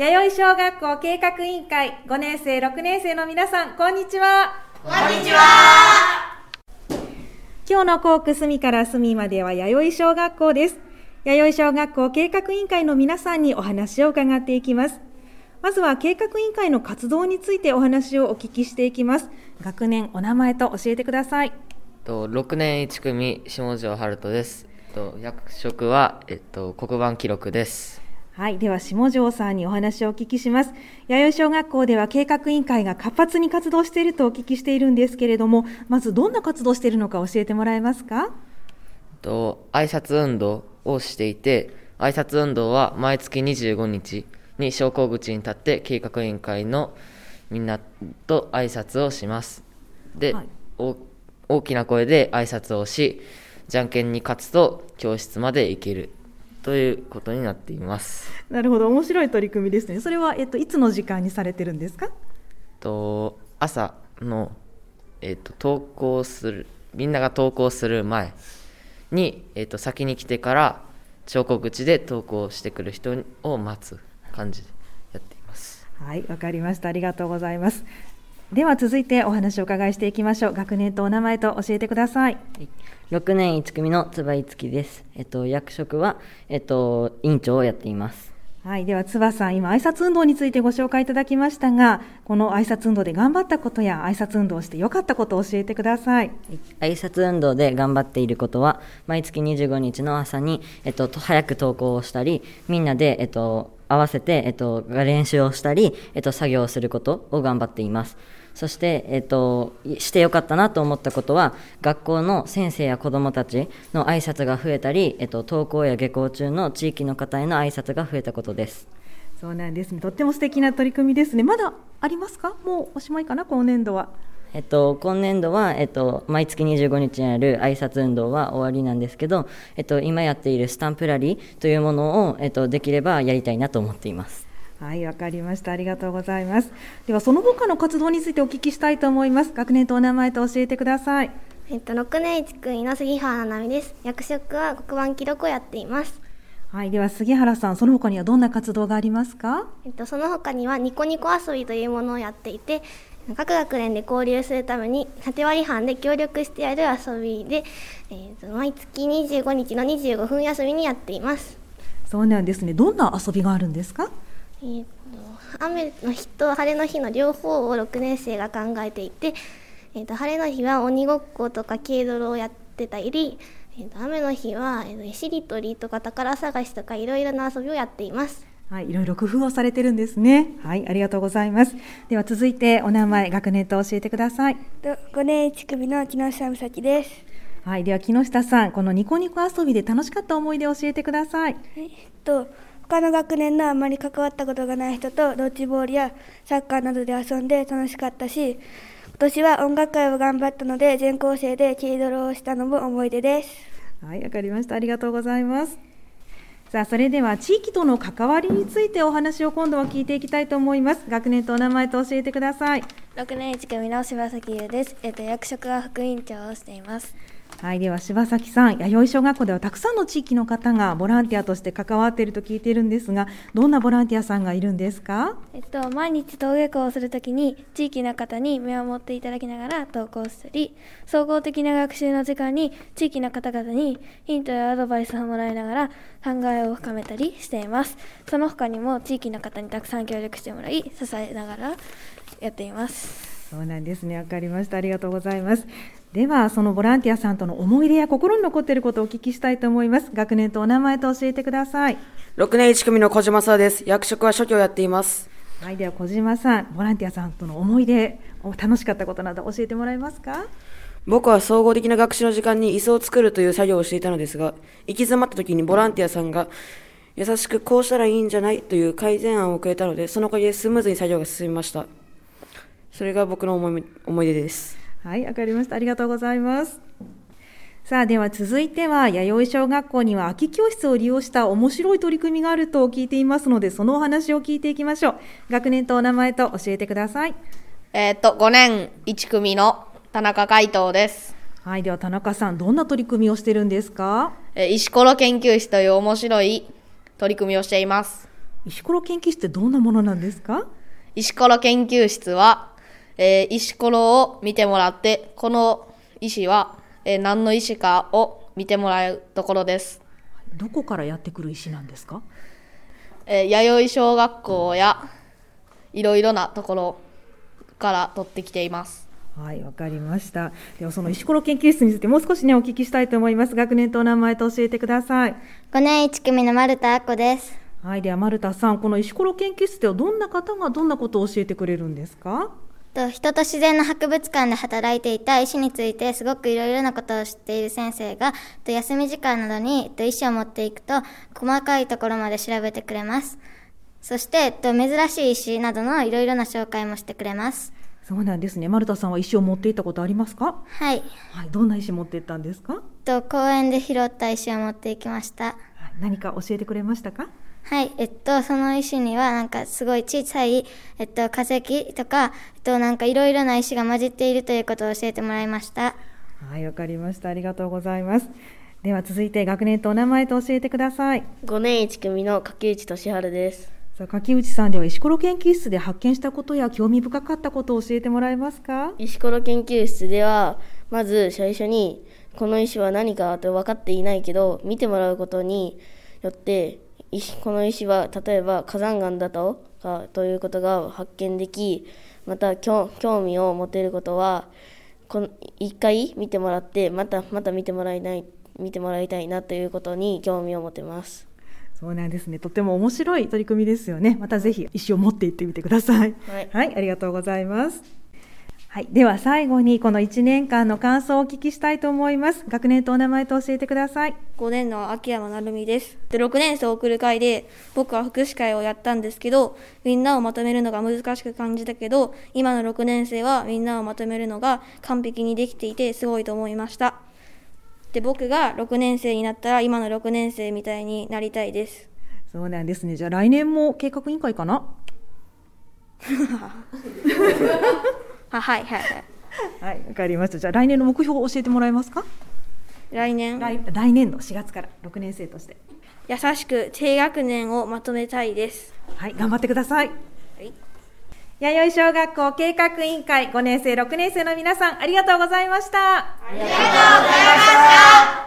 弥生小学校計画委員会5年生、6年生の皆さん、こんにちは。こんにちは。今日の校区隅から隅までは弥生小学校です。弥生小学校計画委員会の皆さんにお話を伺っていきます。まずは計画委員会の活動についてお話をお聞きしていきます。学年、お名前と教えてください。と6年1組下條春人です。と役職はえっと黒板記録です。はい、では下條さんにお話をお聞きします。弥生小学校では計画委員会が活発に活動しているとお聞きしているんですけれども、まずどんな活動しているのか教えてもらえますか？と挨拶運動をしていて、挨拶運動は毎月25日に昇降口に立って計画委員会のみんなと挨拶をします。で、はい、大きな声で挨拶をし、じゃんけんに勝つと教室まで行けるということになっています。なるほど、面白い取り組みですね。それはえっといつの時間にされてるんですか？と朝のえっと登校するみんなが登校する前にえっと先に来てから昇降口で登校してくる人を待つ感じでやっています。はい、わかりました。ありがとうございます。では続いてお話を伺いしていきましょう。学年とお名前と教えてください。6年1組のつばいつきです。えっと役職はえっと委員長をやっています。はい、ではつばさん、今挨拶運動についてご紹介いただきましたが、この挨拶運動で頑張ったことや挨拶運動をして良かったことを教えてください。挨拶運動で頑張っていることは、毎月25日の朝にえっと早く登校をしたり、みんなでえっと合わせてえっと練習をしたり、えっと作業をすることを頑張っています。そして、えっと、してよかったなと思ったことは学校の先生や子どもたちの挨拶が増えたり、えっと、登校や下校中の地域の方への挨拶が増えたことです。そうなんですね。とっても素敵な取り組みですね。まだありますか？もうおしまいかな？今年度は。えっと、今年度は、えっと、毎月25日にある挨拶運動は終わりなんですけど、えっと、今やっているスタンプラリーというものを、えっと、できればやりたいなと思っています。はい、わかりました。ありがとうございます。では、その他の活動についてお聞きしたいと思います。学年とお名前と教えてください。えっと、6年1組の杉原奈美です。役職は黒板記録をやっています。はい、では杉原さん、その他にはどんな活動がありますか？えっと、その他にはニコニコ遊びというものをやっていて。各学年で交流するために縦割り班で協力してやる遊びで、えーと、毎月25日の25分休みにやっていますそうなんですねどんな遊びがあるんですか？えーと、雨の日と晴れの日の両方を6年生が考えていて、えーと、晴れの日は鬼ごっことか軽泥をやってたり、えーと、雨の日は、えー、しりとりとか宝探しとかいろいろな遊びをやっています。はい、いろいろ工夫をされてるんですね。はい、ありがとうございます。では続いてお名前、学年と教えてください。5年1組の木下美咲です。はい、では木下さん、このニコニコ遊びで楽しかった思い出を教えてください。えっと他の学年のあまり関わったことがない人とドッジボールやサッカーなどで遊んで楽しかったし今年は音楽会を頑張ったので全校生で軽泥をしたのも思い出です。はいわかりました。ありがとうございます。さあそれでは地域との関わりについてお話を今度は聞いていきたいと思います。学年とお名前と教えてください。6年1組の柴崎優です。えっと役職は副委員長をしていますはい、では柴崎さん、弥生小学校ではたくさんの地域の方がボランティアとして関わっていると聞いているんですが、どんなボランティアさんがいるんですか？えっと、毎日登下校をするときに、地域の方に見守っていただきながら登校したり。総合的な学習の時間に、地域の方々にヒントやアドバイスをもらいながら、考えを深めたりしています。その他にも、地域の方にたくさん協力してもらい、支えながらやっています。そうなんですね。わかりました。ありがとうございます。では、そのボランティアさんとの思い出や心に残っていることをお聞きしたいと思います。学年とお名前と教えてください。6年1組の小島さです。役職は初期をやっています。はい、では小島さん、ボランティアさんとの思い出、楽しかったことなど教えてもらえますか？僕は総合的な学習の時間に椅子を作るという作業をしていたのですが、行き詰まった時にボランティアさんが優しくこうしたらいいんじゃないという改善案をくれたので、そのおかげでスムーズに作業が進みました。それが僕の思い思い出です。はい、わかりました。ありがとうございます。さあ、では続いては、弥生小学校には空き教室を利用した面白い取り組みがあると聞いていますので、そのお話を聞いていきましょう。学年とお名前と教えてください。えー、っと、5年1組の田中海斗です。はい、では田中さん、どんな取り組みをしてるんですか？え石ころ研究室という面白い取り組みをしています。石ころ研究室ってどんなものなんですか？石ころ研究室は、えー、石ころを見てもらって、この石は、えー、何の石かを見てもらうところです。どこからやってくる石なんですか？えー、弥生小学校やいろいろなところから取ってきています。はい、わかりました。ではその石ころ研究室についてもう少しねお聞きしたいと思います。学年とお名前と教えてください。5年1組の丸田亜子です。はい、では丸田さん、この石ころ研究室ではどんな方がどんなことを教えてくれるんですか？と人と自然の博物館で働いていた石についてすごくいろいろなことを知っている先生がと休み時間などにと石を持っていくと細かいところまで調べてくれます。そして、と珍しい石などのいろいろな紹介もしてくれます。そうなんですね。丸田さんは石を持っていったことありますか？はい。はい、どんな石持っていったんですか？と公園で拾った石を持っていきました。はい、何か教えてくれましたか？はい、えっと、その石には、なんかすごい小さい、えっと、化石とか、えっと、なんかいろいろな石が混じっているということを教えてもらいました。はい、わかりました。ありがとうございます。では続いて学年とお名前と教えてください。5年1組の柿内俊治です。さあ柿内さんでは石ころ研究室で発見したことや興味深かったことを教えてもらえますか？石ころ研究室ではまず最初にこの石は何かと分かっていないけど見てもらうことによって石この石は例えば火山岩だとかということが発見できまた興味を持てることはこの一回見てもらってまたまた見てもらいない見てもらいたいなということに興味を持てます。そうなんですね。とても面白い取り組みですよね。またぜひ石を持って行ってみてください。はい、はい、ありがとうございます。はい、では最後にこの1年間の感想をお聞きしたいと思います。学年とお名前と教えてください。5年の秋山成美です。で6年生を送る会で僕は福祉会をやったんですけど、みんなをまとめるのが難しく感じたけど、今の6年生はみんなをまとめるのが完璧にできていてすごいと思いました。で僕が6年生になったら今の6年生みたいになりたいですそうなんですねじゃあ来年も計画委員会かな？ははいはいはい。はいわかりました。じゃあ来年の目標を教えてもらえますか？来年？来来年の4月から6年生として。優しく低学年をまとめたいです。はい頑張ってください。弥生小学校計画委員会5年生6年生の皆さんありがとうございました。ありがとうございました